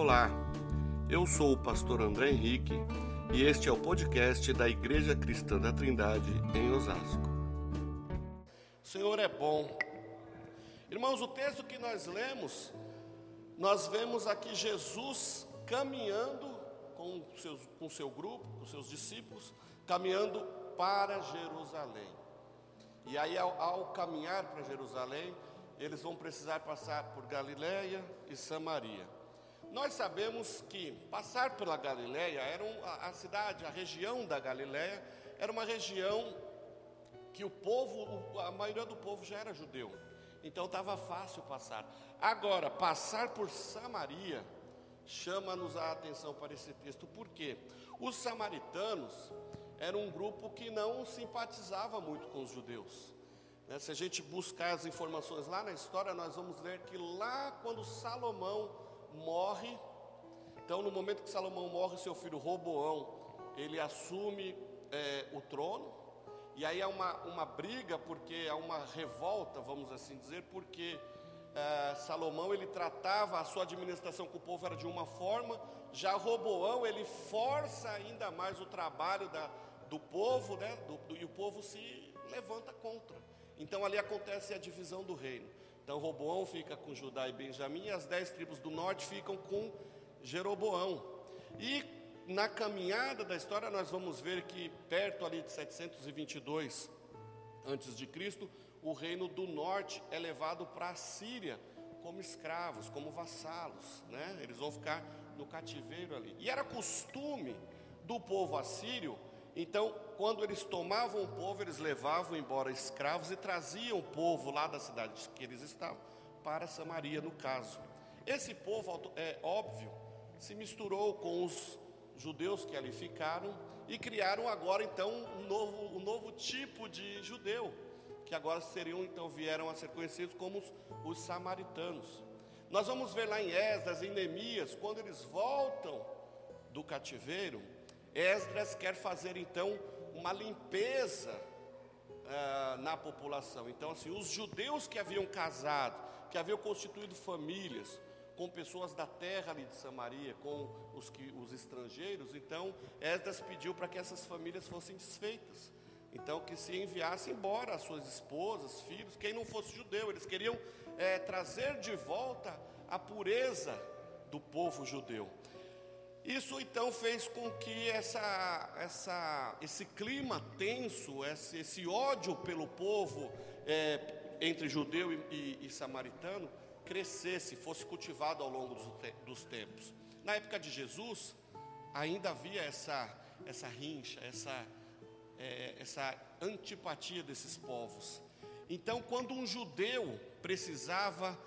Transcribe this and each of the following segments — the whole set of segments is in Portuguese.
Olá, eu sou o pastor André Henrique e este é o podcast da Igreja Cristã da Trindade em Osasco. O Senhor é bom. Irmãos, o texto que nós lemos, nós vemos aqui Jesus caminhando com, seus, com seu grupo, com seus discípulos, caminhando para Jerusalém. E aí, ao, ao caminhar para Jerusalém, eles vão precisar passar por Galiléia e Samaria. Nós sabemos que passar pela Galiléia era um, a, a, cidade, a região da Galiléia, era uma região que o povo, a maioria do povo já era judeu. Então estava fácil passar. Agora, passar por Samaria chama-nos a atenção para esse texto. Por quê? Os samaritanos eram um grupo que não simpatizava muito com os judeus. Né? Se a gente buscar as informações lá na história, nós vamos ver que lá quando Salomão morre, então no momento que Salomão morre, seu filho Roboão, ele assume é, o trono, e aí há uma, uma briga, porque há uma revolta, vamos assim dizer, porque é, Salomão ele tratava a sua administração com o povo era de uma forma, já Roboão ele força ainda mais o trabalho da, do povo, né, do, do, e o povo se levanta contra. Então ali acontece a divisão do reino. Então Roboão fica com Judá e Benjamim, e as dez tribos do norte ficam com Jeroboão. E na caminhada da história nós vamos ver que perto ali de 722 antes de Cristo, o reino do norte é levado para a Síria como escravos, como vassalos, né? Eles vão ficar no cativeiro ali. E era costume do povo assírio então, quando eles tomavam o povo, eles levavam embora escravos e traziam o povo lá da cidade que eles estavam para Samaria, no caso. Esse povo, é óbvio, se misturou com os judeus que ali ficaram e criaram agora então um novo, um novo tipo de judeu, que agora seriam então vieram a ser conhecidos como os, os samaritanos. Nós vamos ver lá em Esdras, em Neemias, quando eles voltam do cativeiro, Esdras quer fazer então uma limpeza uh, na população. Então, assim, os judeus que haviam casado, que haviam constituído famílias com pessoas da terra ali de Samaria, com os, que, os estrangeiros, então Esdras pediu para que essas famílias fossem desfeitas. Então, que se enviasse embora as suas esposas, filhos, quem não fosse judeu, eles queriam é, trazer de volta a pureza do povo judeu. Isso então fez com que essa, essa, esse clima tenso, esse, esse ódio pelo povo é, entre judeu e, e, e, samaritano crescesse, fosse cultivado ao longo dos, dos tempos. Na época de Jesus, ainda havia essa, essa rincha, essa, é, essa antipatia desses povos. Então, quando um judeu precisava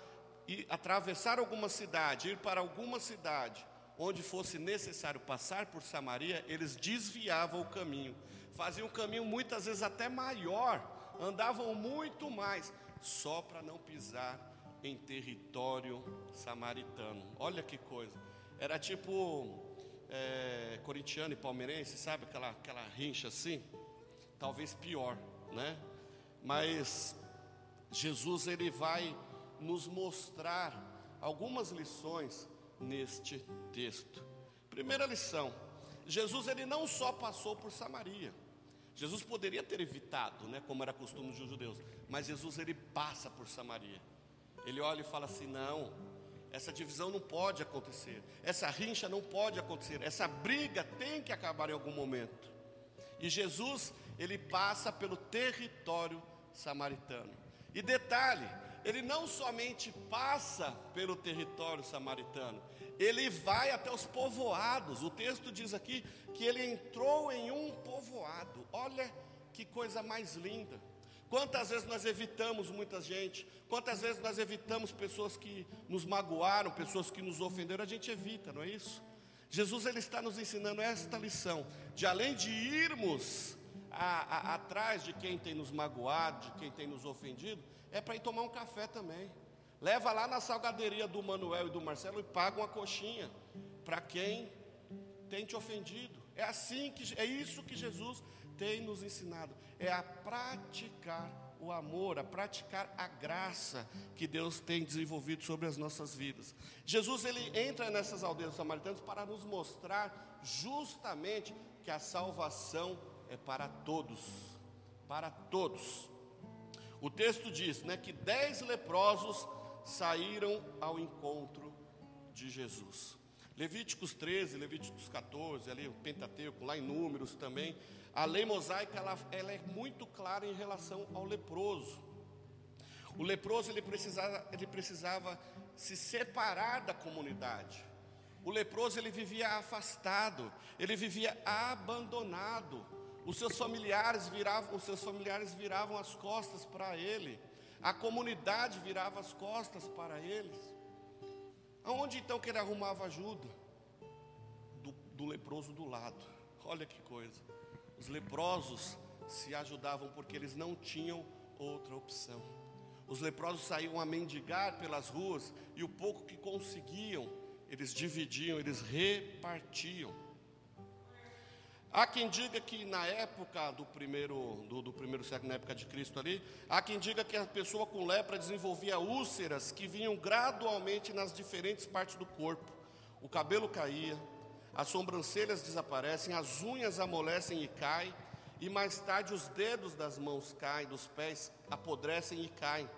ir, atravessar alguma cidade, ir para alguma cidade, onde fosse necessário passar por Samaria, eles desviavam o caminho, faziam um caminho muitas vezes até maior, andavam muito mais, só para não pisar em território samaritano. Olha que coisa, era tipo é, corintiano e palmeirense, sabe aquela, aquela rincha assim? Talvez pior, né? Mas Jesus ele vai nos mostrar algumas lições neste texto. Primeira lição: Jesus ele não só passou por Samaria. Jesus poderia ter evitado, né, como era costume dos judeus, mas Jesus ele passa por Samaria. Ele olha e fala assim: "Não, essa divisão não pode acontecer. Essa rincha não pode acontecer. Essa briga tem que acabar em algum momento." E Jesus, ele passa pelo território samaritano. E detalhe, ele não somente passa pelo território samaritano, ele vai até os povoados. O texto diz aqui que ele entrou em um povoado. Olha que coisa mais linda. Quantas vezes nós evitamos muita gente, quantas vezes nós evitamos pessoas que nos magoaram, pessoas que nos ofenderam, a gente evita, não é isso? Jesus ele está nos ensinando esta lição, de além de irmos a, a, atrás de quem tem nos magoado, de quem tem nos ofendido, é para ir tomar um café também. Leva lá na salgaderia do Manuel e do Marcelo e paga uma coxinha para quem tem te ofendido. É assim que é isso que Jesus tem nos ensinado, é a praticar o amor, a praticar a graça que Deus tem desenvolvido sobre as nossas vidas. Jesus ele entra nessas aldeias samaritanas para nos mostrar justamente que a salvação é para todos, para todos. O texto diz, né, que dez leprosos saíram ao encontro de Jesus. Levíticos 13, Levíticos 14, ali o Pentateuco, lá em Números também, a lei mosaica ela, ela é muito clara em relação ao leproso. O leproso ele precisava, ele precisava se separar da comunidade. O leproso ele vivia afastado, ele vivia abandonado. Os seus familiares viravam, os seus familiares viravam as costas para ele. A comunidade virava as costas para eles. Aonde então que ele arrumava ajuda? Do, do leproso do lado. Olha que coisa. Os leprosos se ajudavam porque eles não tinham outra opção. Os leprosos saíam a mendigar pelas ruas e o pouco que conseguiam, eles dividiam, eles repartiam. Há quem diga que na época do primeiro, do, do, primeiro século, na época de Cristo ali, há quem diga que a pessoa com lepra desenvolvia úlceras que vinham gradualmente nas diferentes partes do corpo. O cabelo caía, as sobrancelhas desaparecem, as unhas amolecem e caem, e mais tarde os dedos das mãos caem, dos pés apodrecem e caem.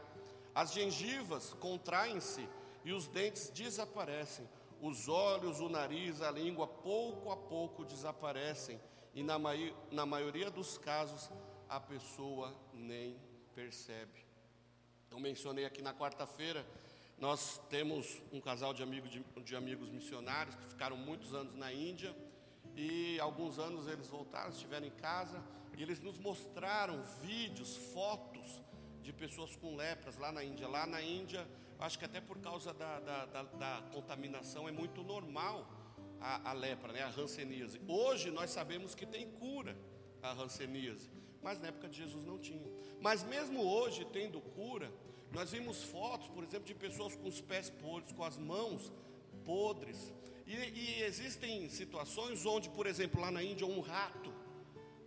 As gengivas contraem-se e os dentes desaparecem os olhos, o nariz, a língua, pouco a pouco desaparecem, e na, mai na maioria dos casos a pessoa nem percebe. Eu mencionei aqui na quarta-feira, nós temos um casal de, amigo de, de amigos missionários que ficaram muitos anos na Índia, e alguns anos eles voltaram, estiveram em casa, e eles nos mostraram vídeos, fotos de pessoas com lepras lá na Índia. Lá na Índia, acho que até por causa da, da, da, da contaminação é muito normal a, a, lepra, né, a hanseníase. Hoje nós sabemos que tem cura a hanseníase, mas na época de Jesus não tinha. Mas mesmo hoje, tendo cura, nós vimos fotos, por exemplo, de pessoas com os pés podres, com as mãos podres. E, e existem situações onde, por exemplo, lá na Índia, um rato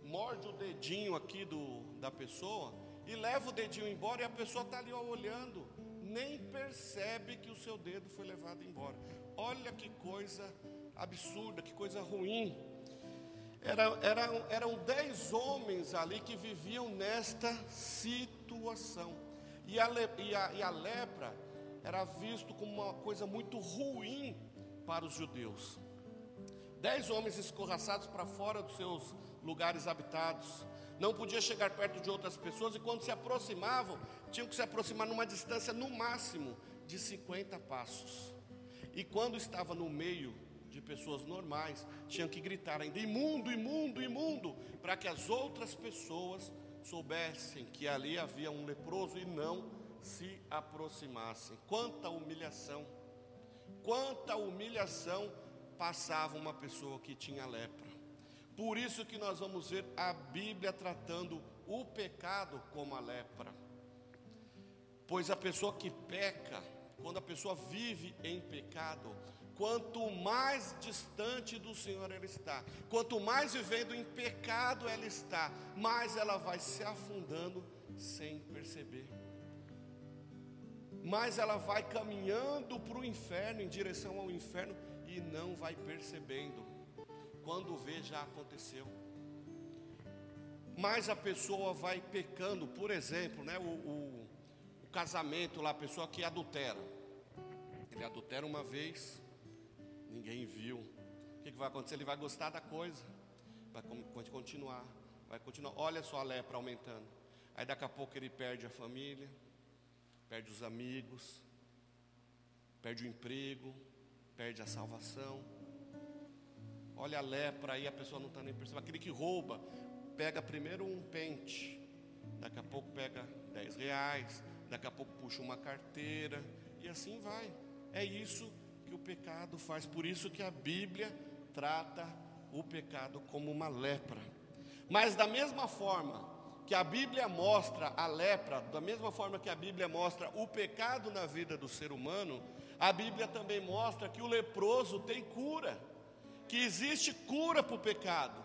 morde o dedinho aqui do, da pessoa e leva o dedinho embora e a pessoa está ali olhando, nem percebe que o seu dedo foi levado embora. Olha que coisa absurda, que coisa ruim. Era, era, eram dez homens ali que viviam nesta situação. E a, e, a, e a lepra era visto como uma coisa muito ruim para os judeus. Dez homens escorraçados para fora dos seus lugares habitados não podia chegar perto de outras pessoas e quando se aproximavam, tinham que se aproximar numa distância no máximo de 50 passos. E quando estava no meio de pessoas normais, tinham que gritar ainda imundo, imundo, imundo, para que as outras pessoas soubessem que ali havia um leproso e não se aproximassem. Quanta humilhação! Quanta humilhação passava uma pessoa que tinha lepra. Por isso que nós vamos ver a Bíblia tratando o pecado como a lepra. Pois a pessoa que peca, quando a pessoa vive em pecado, quanto mais distante do Senhor ela está, quanto mais vivendo em pecado ela está, mais ela vai se afundando sem perceber. Mais ela vai caminhando para o inferno, em direção ao inferno, e não vai percebendo quando vê já aconteceu. Mas a pessoa vai pecando, por exemplo, né, o, o, o casamento lá, a pessoa que adultera. Ele adultera uma vez, ninguém viu. O que, que vai acontecer? Ele vai gostar da coisa, vai continuar, vai continuar. Olha só a lepra aumentando. Aí daqui a pouco ele perde a família, perde os amigos, perde o emprego, perde a salvação olha a lepra aí, a pessoa não está nem percebendo. Aquele que rouba, pega primeiro um pente, daqui a pouco pega 10 reais, daqui a pouco puxa uma carteira, e assim vai. É isso que o pecado faz, por isso que a Bíblia trata o pecado como uma lepra. Mas da mesma forma que a Bíblia mostra a lepra, da mesma forma que a Bíblia mostra o pecado na vida do ser humano, a Bíblia também mostra que o leproso tem cura que existe cura para o pecado.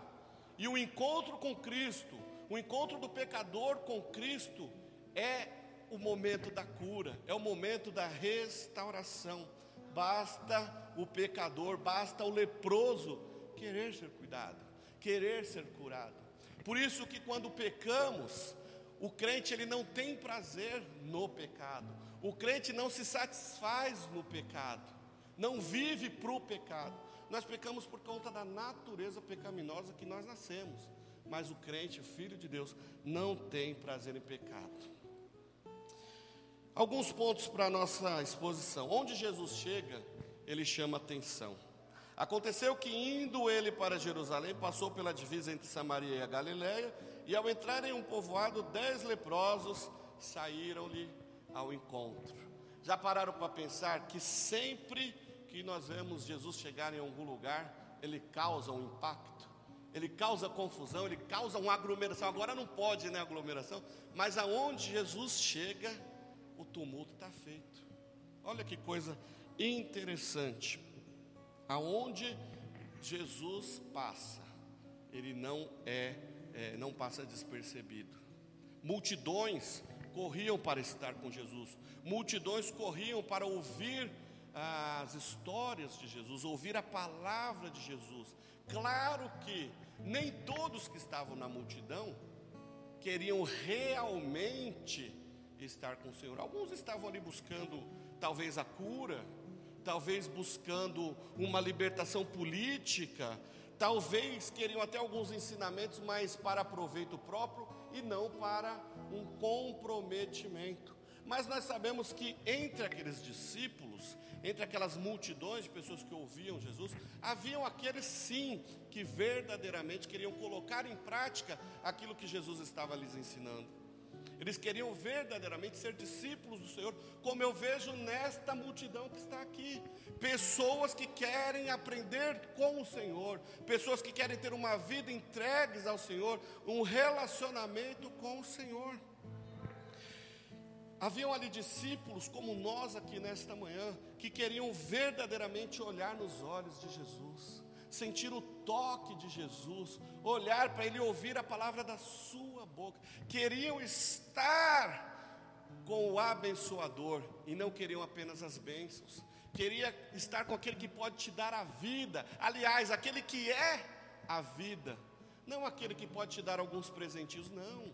E o encontro com Cristo, o encontro do pecador com Cristo, É o momento da cura, é o momento da restauração. Basta o pecador, basta o leproso querer ser cuidado, querer ser curado. Por isso que quando pecamos, o crente ele não tem prazer no pecado. O crente não se satisfaz no pecado. Não vive para o pecado. Nós pecamos por conta da natureza pecaminosa que nós nascemos. Mas o crente, o filho de Deus, não tem prazer em pecado. Alguns pontos para a nossa exposição. Onde Jesus chega, ele chama atenção. Aconteceu que, indo ele para Jerusalém, passou pela divisa entre Samaria e a Galiléia, e ao entrar em um povoado, dez leprosos saíram-lhe ao encontro. Já pararam para pensar que sempre que nós vemos Jesus chegar em algum lugar, ele causa um impacto, ele causa confusão, ele causa uma aglomeração. Agora não pode, né, aglomeração, mas aonde Jesus chega, o tumulto está feito. Olha que coisa interessante. Aonde Jesus passa, ele não é, é, não passa despercebido. Multidões corriam para estar com Jesus, multidões corriam para ouvir as histórias de Jesus, ouvir a palavra de Jesus. Claro que nem todos que estavam na multidão queriam realmente estar com o Senhor. Alguns estavam ali buscando talvez a cura, talvez buscando uma libertação política, talvez queriam até alguns ensinamentos, mas para proveito próprio e não para um comprometimento. Mas nós sabemos que entre aqueles discípulos, entre aquelas multidões de pessoas que ouviam Jesus, haviam aqueles sim que verdadeiramente queriam colocar em prática aquilo que Jesus estava lhes ensinando. Eles queriam verdadeiramente ser discípulos do Senhor, como eu vejo nesta multidão que está aqui. Pessoas que querem aprender com o Senhor, pessoas que querem ter uma vida entregues ao Senhor, um relacionamento com o Senhor. Haviam ali discípulos como nós aqui nesta manhã, que queriam verdadeiramente olhar nos olhos de Jesus, sentir o toque de Jesus, olhar para Ele ouvir a palavra da Sua boca, queriam estar com o abençoador e não queriam apenas as bênçãos, queria estar com aquele que pode te dar a vida, aliás, aquele que é a vida, não aquele que pode te dar alguns presentinhos, não.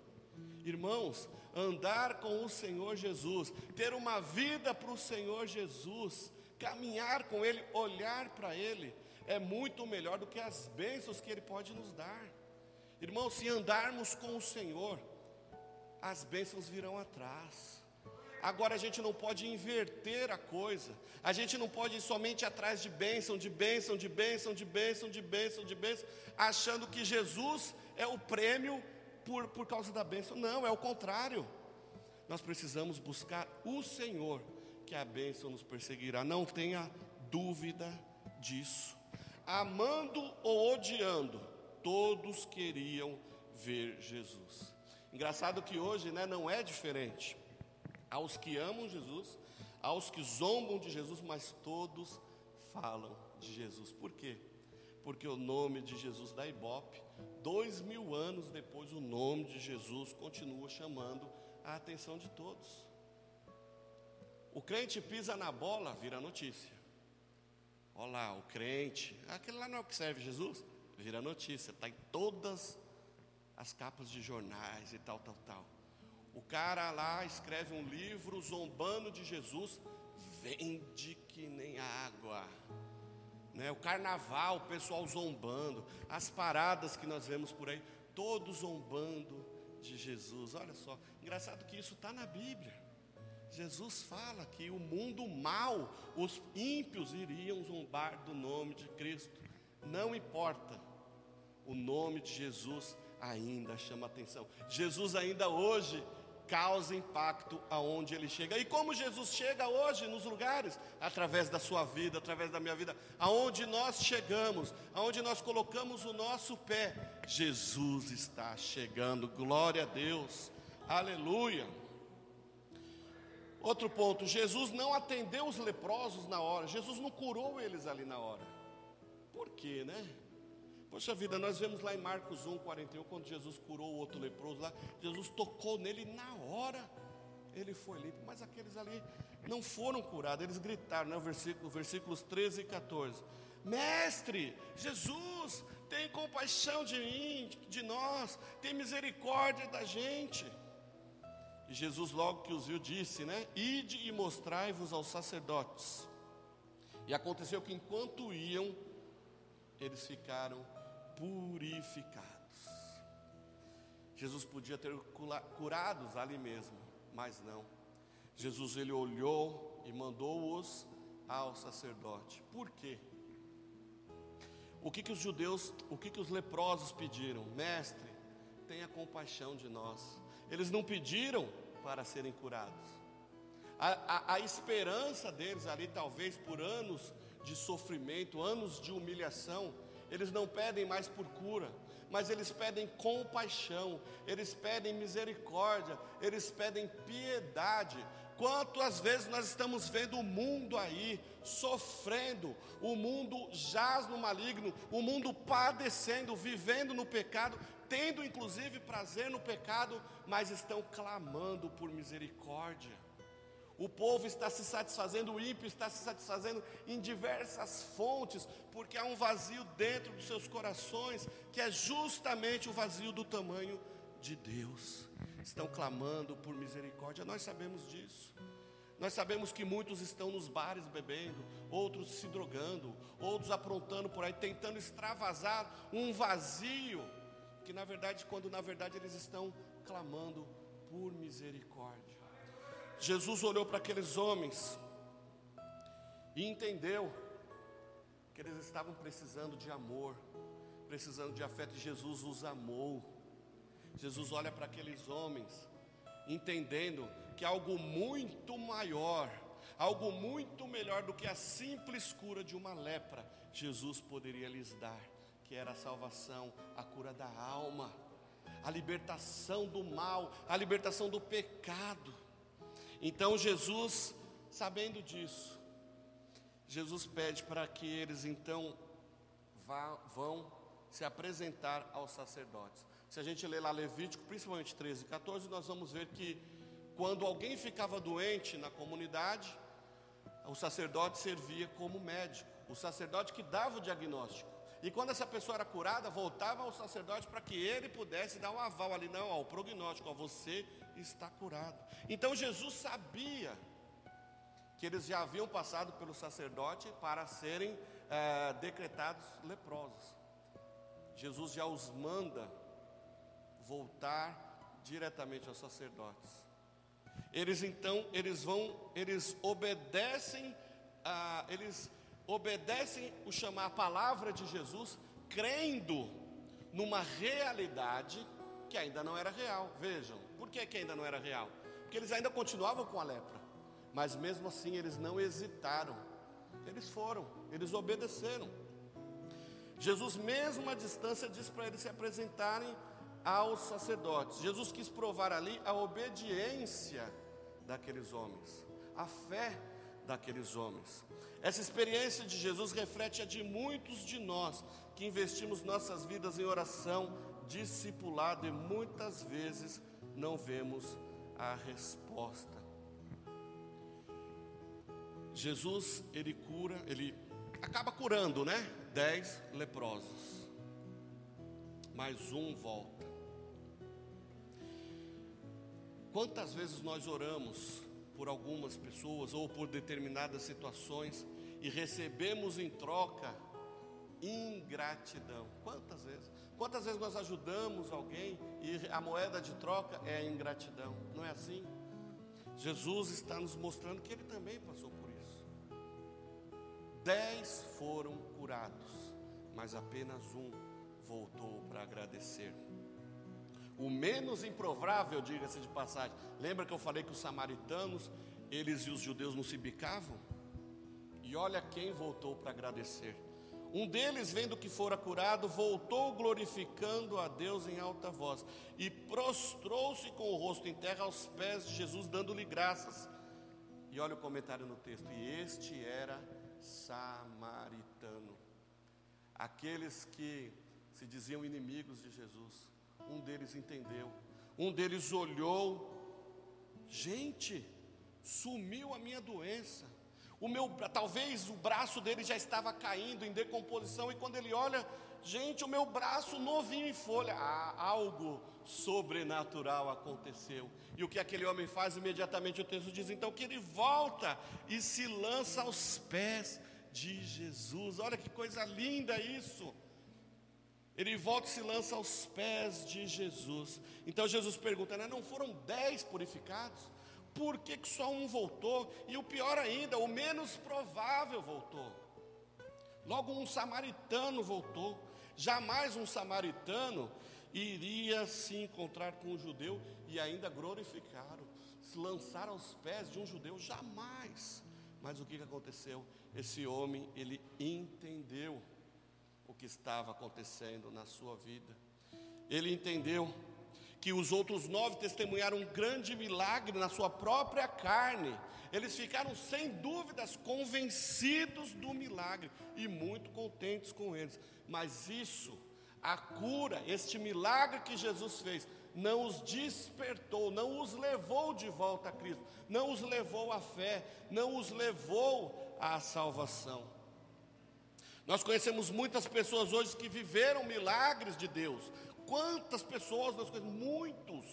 Irmãos, andar com o Senhor Jesus, ter uma vida para o Senhor Jesus, caminhar com Ele, olhar para Ele, é muito melhor do que as bênçãos que Ele pode nos dar. Irmãos, se andarmos com o Senhor, as bênçãos virão atrás. Agora a gente não pode inverter a coisa, a gente não pode ir somente atrás de bênção, de bênção, de bênção, de bênção, de bênção, de bênção, achando que Jesus é o prêmio por, por causa da bênção. Não, é o contrário. Nós precisamos buscar o Senhor, que a bênção nos perseguirá. Não tenha dúvida disso. Amando ou odiando, todos queriam ver Jesus. Engraçado que hoje né, não é diferente. Aos que amam Jesus, aos que zombam de Jesus, mas todos falam de Jesus. Por quê? Porque o nome de Jesus dá ibope Dois mil anos depois, o nome de Jesus continua chamando a atenção de todos. O crente pisa na bola, vira notícia. Olha lá, o crente, aquele lá não é o que serve Jesus? Vira notícia, está em todas as capas de jornais e tal, tal, tal. O cara lá escreve um livro zombando de Jesus, vende que nem água né? o carnaval, o pessoal zombando, as paradas que nós vemos por aí, todos zombando de Jesus. Olha só, engraçado que isso está na Bíblia. Jesus fala que o mundo mal, os ímpios iriam zombar do nome de Cristo. Não importa, o nome de Jesus ainda chama atenção. Jesus ainda hoje causa impacto aonde ele chega. E como Jesus chega hoje nos lugares, através da sua vida, através da minha vida, aonde nós chegamos, aonde nós colocamos o nosso pé, Jesus está chegando. Glória a Deus. Aleluia. Outro ponto, Jesus não atendeu os leprosos na hora. Jesus não curou eles ali na hora. Por quê, né? Poxa vida, nós vemos lá em Marcos 1, 41, quando Jesus curou o outro leproso lá, Jesus tocou nele na hora. ele foi limpo. Mas aqueles ali não foram curados, eles gritaram, né? Versículo, versículos 13 e 14: Mestre, Jesus, tem compaixão de mim, de nós, tem misericórdia da gente. E Jesus, logo que os viu, disse, né? Ide e mostrai-vos aos sacerdotes. E aconteceu que enquanto iam, eles ficaram purificados. Jesus podia ter curados ali mesmo, mas não. Jesus ele olhou e mandou-os ao sacerdote. Por quê? O que que os judeus, o que que os leprosos pediram? Mestre, tenha compaixão de nós. Eles não pediram para serem curados. A, a, a esperança deles ali, talvez por anos de sofrimento, anos de humilhação, eles não pedem mais por cura, mas eles pedem compaixão, eles pedem misericórdia, eles pedem piedade. Quantas vezes nós estamos vendo o mundo aí sofrendo, o mundo jaz no maligno, o mundo padecendo, vivendo no pecado, tendo inclusive prazer no pecado, mas estão clamando por misericórdia. O povo está se satisfazendo, o ímpio está se satisfazendo em diversas fontes, porque há um vazio dentro dos seus corações, que é justamente o vazio do tamanho de Deus. Estão clamando por misericórdia, nós sabemos disso. Nós sabemos que muitos estão nos bares bebendo, outros se drogando, outros aprontando por aí, tentando extravasar um vazio, que na verdade, quando na verdade eles estão clamando por misericórdia. Jesus olhou para aqueles homens e entendeu que eles estavam precisando de amor, precisando de afeto, e Jesus os amou. Jesus olha para aqueles homens, entendendo que algo muito maior, algo muito melhor do que a simples cura de uma lepra, Jesus poderia lhes dar, que era a salvação, a cura da alma, a libertação do mal, a libertação do pecado. Então Jesus, sabendo disso, Jesus pede para que eles então vá, vão se apresentar aos sacerdotes. Se a gente ler lá Levítico, principalmente 13 e 14, nós vamos ver que quando alguém ficava doente na comunidade, o sacerdote servia como médico, o sacerdote que dava o diagnóstico. E quando essa pessoa era curada, voltava ao sacerdote para que ele pudesse dar um aval ali, não, ó, o prognóstico, ó, você está curado. Então Jesus sabia que eles já haviam passado pelo sacerdote para serem é, decretados leprosos. Jesus já os manda voltar diretamente aos sacerdotes. Eles então, eles vão, eles obedecem, a, eles obedecem o chamar a palavra de Jesus, crendo numa realidade que ainda não era real. Vejam, por que, que ainda não era real? Porque eles ainda continuavam com a lepra, mas mesmo assim eles não hesitaram, eles foram, eles obedeceram. Jesus, mesmo à distância, disse para eles se apresentarem aos sacerdotes. Jesus quis provar ali a obediência daqueles homens, a fé daqueles homens. Essa experiência de Jesus reflete a de muitos de nós que investimos nossas vidas em oração, discipulado e muitas vezes não vemos a resposta. Jesus, ele cura, ele acaba curando, né? Dez leprosos, mais um volta. Quantas vezes nós oramos por algumas pessoas ou por determinadas situações e recebemos em troca ingratidão? Quantas vezes? Quantas vezes nós ajudamos alguém e a moeda de troca é a ingratidão? Não é assim? Jesus está nos mostrando que ele também passou por isso. Dez foram curados, mas apenas um voltou para agradecer. O menos improvável, diga-se de passagem. Lembra que eu falei que os samaritanos, eles e os judeus não se bicavam? E olha quem voltou para agradecer. Um deles, vendo que fora curado, voltou glorificando a Deus em alta voz e prostrou-se com o rosto em terra aos pés de Jesus, dando-lhe graças. E olha o comentário no texto: e este era samaritano. Aqueles que se diziam inimigos de Jesus, um deles entendeu, um deles olhou Gente, sumiu a minha doença. O meu, talvez o braço dele já estava caindo em decomposição e quando ele olha, gente, o meu braço novinho em folha, ah, algo sobrenatural aconteceu. E o que aquele homem faz imediatamente o texto diz então que ele volta e se lança aos pés de Jesus. Olha que coisa linda isso. Ele volta e se lança aos pés de Jesus. Então Jesus pergunta: né, não foram dez purificados? Por que, que só um voltou? E o pior ainda, o menos provável voltou. Logo um samaritano voltou. Jamais um samaritano iria se encontrar com um judeu e ainda glorificaram, se lançar aos pés de um judeu, jamais. Mas o que aconteceu? Esse homem, ele entendeu o que estava acontecendo na sua vida. Ele entendeu que os outros nove testemunharam um grande milagre na sua própria carne. Eles ficaram sem dúvidas convencidos do milagre e muito contentes com eles. Mas isso, a cura, este milagre que Jesus fez, não os despertou, não os levou de volta a Cristo, não os levou à fé, não os levou à salvação. Nós conhecemos muitas pessoas hoje que viveram milagres de Deus, Quantas pessoas nós conhecemos? Muitos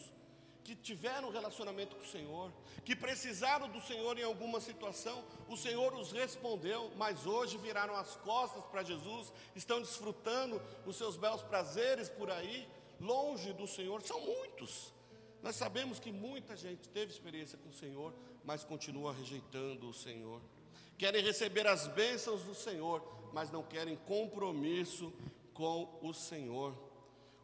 que tiveram relacionamento com o Senhor, que precisaram do Senhor em alguma situação, o Senhor os respondeu, mas hoje viraram as costas para Jesus, estão desfrutando os seus belos prazeres por aí, longe do Senhor. São muitos. Nós sabemos que muita gente teve experiência com o Senhor, mas continua rejeitando o Senhor. Querem receber as bênçãos do Senhor, mas não querem compromisso com o Senhor.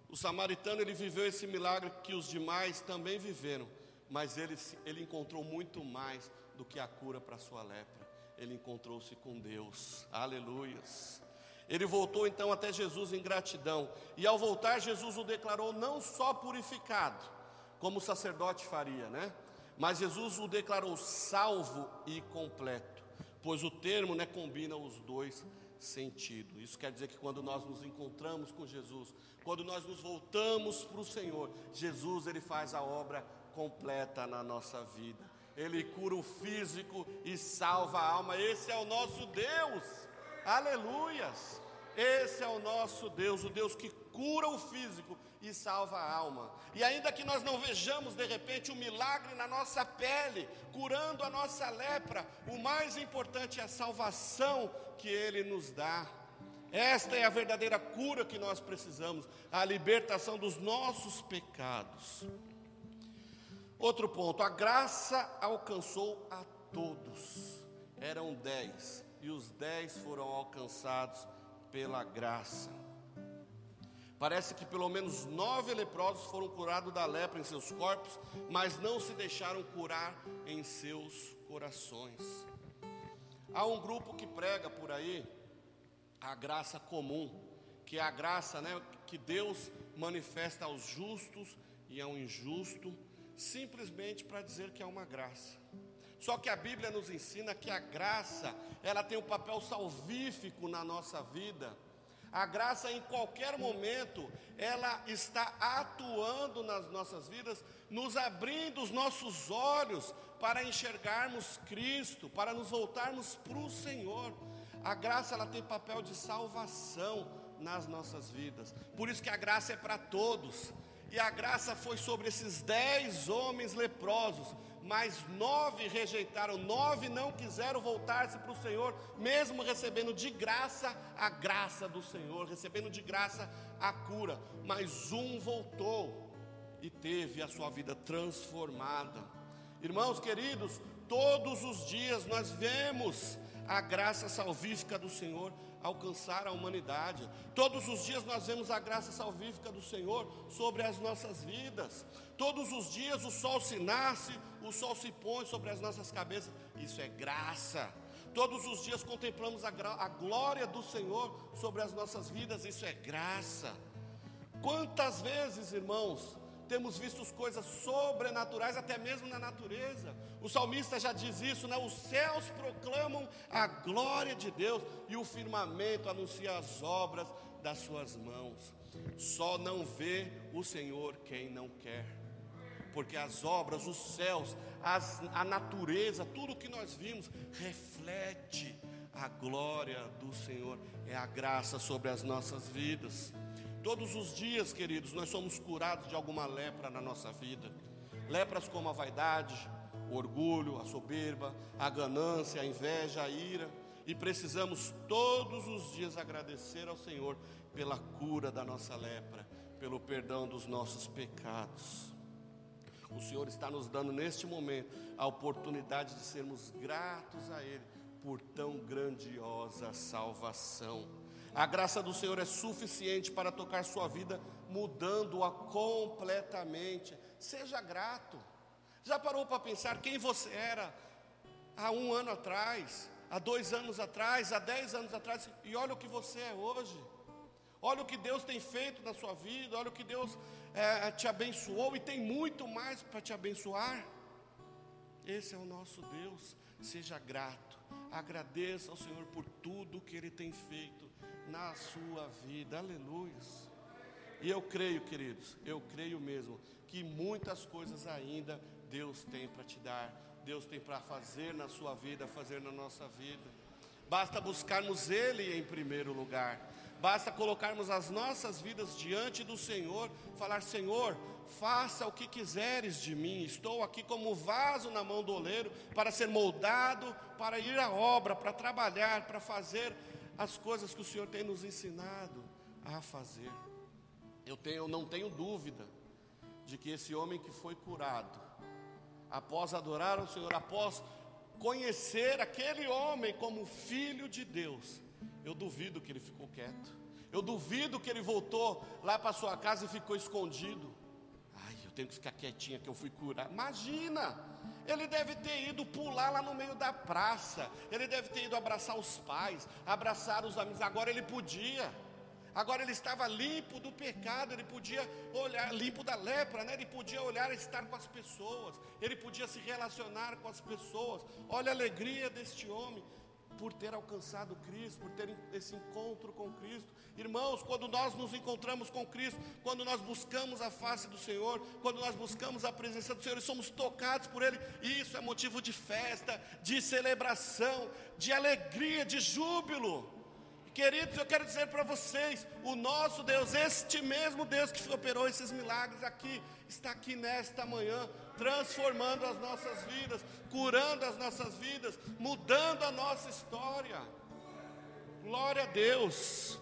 O samaritano ele viveu esse milagre que os demais também viveram, mas ele, ele encontrou muito mais do que a cura para sua lepra. Ele encontrou-se com Deus. Aleluias. Ele voltou então até Jesus em gratidão, e ao voltar, Jesus o declarou não só purificado, como o sacerdote faria, né? Mas Jesus o declarou salvo e completo, pois o termo né, combina os dois sentido. Isso quer dizer que quando nós nos encontramos com Jesus, quando nós nos voltamos para o Senhor, Jesus ele faz a obra completa na nossa vida. Ele cura o físico e salva a alma. Esse é o nosso Deus. Aleluias. Esse é o nosso Deus, o Deus que cura o físico e salva a alma. E ainda que nós não vejamos de repente o um milagre na nossa pele, curando a nossa lepra, o mais importante é a salvação que Ele nos dá. Esta é a verdadeira cura que nós precisamos, a libertação dos nossos pecados. Outro ponto, a graça alcançou a todos. Eram dez, e os dez foram alcançados pela graça. Parece que pelo menos nove leprosos foram curados da lepra em seus corpos, mas não se deixaram curar em seus corações. Há um grupo que prega por aí a graça comum, que é a graça né, que Deus manifesta aos justos e ao injusto, simplesmente para dizer que é uma graça. Só que a Bíblia nos ensina que a graça, ela tem um papel salvífico na nossa vida a graça em qualquer momento, ela está atuando nas nossas vidas, nos abrindo os nossos olhos para enxergarmos Cristo, para nos voltarmos para o Senhor. A graça ela tem papel de salvação nas nossas vidas. Por isso que a graça é para todos. E a graça foi sobre esses dez homens leprosos mas nove rejeitaram, nove não quiseram voltar-se para o Senhor, mesmo recebendo de graça a graça do Senhor, recebendo de graça a cura, mas um voltou e teve a sua vida transformada. Irmãos queridos, todos os dias nós vemos a graça salvífica do Senhor alcançar a humanidade. Todos os dias nós vemos a graça salvífica do Senhor sobre as nossas vidas. Todos os dias o sol se nasce, o sol se põe sobre as nossas cabeças. Isso é graça. Todos os dias contemplamos a, a glória do Senhor sobre as nossas vidas. Isso é graça. Quantas vezes, irmãos, temos visto coisas sobrenaturais até mesmo na natureza. O salmista já diz isso, né? Os céus proclamam a glória de Deus e o firmamento anuncia as obras das suas mãos. Só não vê o Senhor quem não quer. porque as obras, os céus, as, a natureza, tudo que nós vimos reflete a glória do Senhor, é a graça sobre as nossas vidas. Todos os dias, queridos, nós somos curados de alguma lepra na nossa vida. Lepras como a vaidade, o orgulho, a soberba, a ganância, a inveja, a ira. E precisamos todos os dias agradecer ao Senhor pela cura da nossa lepra, pelo perdão dos nossos pecados. O Senhor está nos dando neste momento a oportunidade de sermos gratos a Ele por tão grandiosa salvação. A graça do Senhor é suficiente para tocar sua vida, mudando-a completamente. Seja grato. Já parou para pensar quem você era há um ano atrás, há dois anos atrás, há dez anos atrás, e olha o que você é hoje. Olha o que Deus tem feito na sua vida, olha o que Deus é, te abençoou e tem muito mais para te abençoar. Esse é o nosso Deus. Seja grato, agradeça ao Senhor por tudo que Ele tem feito na sua vida. Aleluia. E eu creio, queridos, eu creio mesmo que muitas coisas ainda Deus tem para te dar, Deus tem para fazer na sua vida, fazer na nossa vida. Basta buscarmos Ele em primeiro lugar. Basta colocarmos as nossas vidas diante do Senhor, falar: Senhor, faça o que quiseres de mim. Estou aqui como vaso na mão do oleiro para ser moldado, para ir à obra, para trabalhar, para fazer as coisas que o Senhor tem nos ensinado a fazer. Eu, tenho, eu não tenho dúvida de que esse homem que foi curado, após adorar ao Senhor, após conhecer aquele homem como filho de Deus, eu duvido que ele ficou quieto. Eu duvido que ele voltou lá para sua casa e ficou escondido. Ai, eu tenho que ficar quietinha que eu fui curar. Imagina! Ele deve ter ido pular lá no meio da praça. Ele deve ter ido abraçar os pais, abraçar os amigos. Agora ele podia. Agora ele estava limpo do pecado, ele podia olhar, limpo da lepra, né? ele podia olhar e estar com as pessoas, ele podia se relacionar com as pessoas. Olha a alegria deste homem por ter alcançado Cristo, por ter esse encontro com Cristo. Irmãos, quando nós nos encontramos com Cristo, quando nós buscamos a face do Senhor, quando nós buscamos a presença do Senhor e somos tocados por Ele, isso é motivo de festa, de celebração, de alegria, de júbilo. Queridos, eu quero dizer para vocês: o nosso Deus, este mesmo Deus que operou esses milagres aqui, está aqui nesta manhã, transformando as nossas vidas, curando as nossas vidas, mudando a nossa história. Glória a Deus.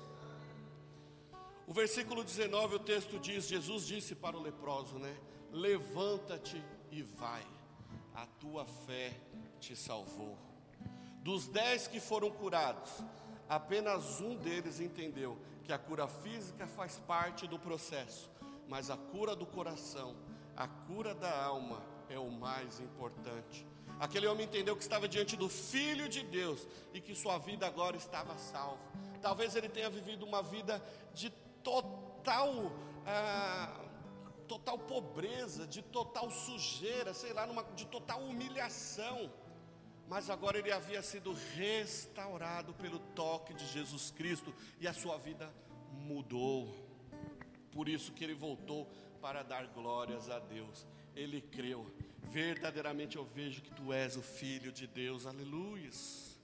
O versículo 19, o texto diz: Jesus disse para o leproso, né? Levanta-te e vai, a tua fé te salvou. Dos dez que foram curados, apenas um deles entendeu que a cura física faz parte do processo, mas a cura do coração, a cura da alma é o mais importante. Aquele homem entendeu que estava diante do Filho de Deus e que sua vida agora estava salva. Talvez ele tenha vivido uma vida de total, ah, total pobreza, de total sujeira, sei lá, numa, de total humilhação. Mas agora ele havia sido restaurado pelo toque de Jesus Cristo e a sua vida mudou. Por isso que ele voltou para dar glórias a Deus. Ele creu. Verdadeiramente eu vejo que tu és o filho de Deus. Aleluias.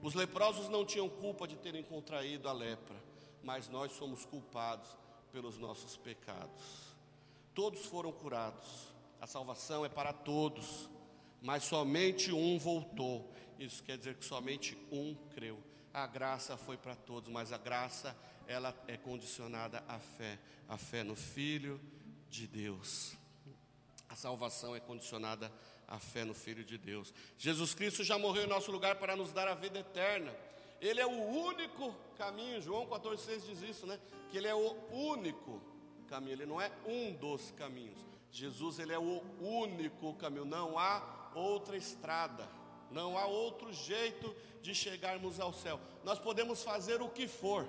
Os leprosos não tinham culpa de terem contraído a lepra mas nós somos culpados pelos nossos pecados. Todos foram curados, a salvação é para todos, mas somente um voltou. Isso quer dizer que somente um creu. A graça foi para todos, mas a graça ela é condicionada à fé, a fé no Filho de Deus. A salvação é condicionada à fé no Filho de Deus. Jesus Cristo já morreu em nosso lugar para nos dar a vida eterna. Ele é o único caminho. João 14,6 diz isso, né? Que ele é o único caminho. Ele não é um dos caminhos. Jesus, ele é o único caminho. Não há outra estrada. Não há outro jeito de chegarmos ao céu. Nós podemos fazer o que for,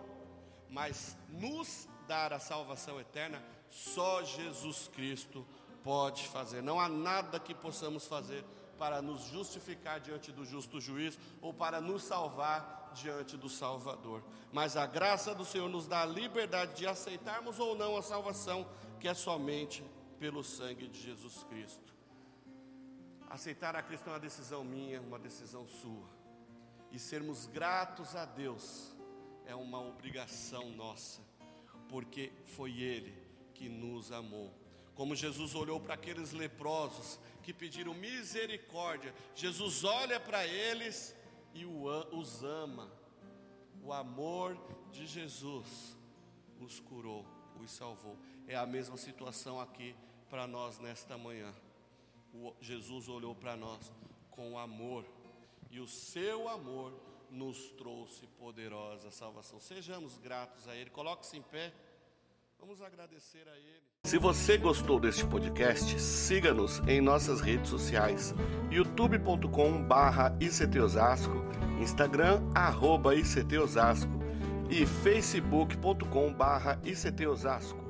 mas nos dar a salvação eterna, só Jesus Cristo pode fazer. Não há nada que possamos fazer para nos justificar diante do justo juiz ou para nos salvar diante do Salvador. Mas a graça do Senhor nos dá a liberdade de aceitarmos ou não a salvação que é somente pelo sangue de Jesus Cristo. Aceitar a Cristo é uma decisão minha, uma decisão sua. E sermos gratos a Deus é uma obrigação nossa, porque foi Ele que nos amou. Como Jesus olhou para aqueles leprosos que pediram misericórdia, Jesus olha para eles e os ama. O amor de Jesus os curou, os salvou. É a mesma situação aqui para nós nesta manhã. Jesus olhou para nós com amor, e o seu amor nos trouxe poderosa salvação. Sejamos gratos a Ele. Coloque-se em pé. Vamos agradecer a Ele. Se você gostou deste podcast, siga-nos em nossas redes sociais: youtube.com/barra ICTosasco, Instagram arroba e facebook.com/barra ICTosasco.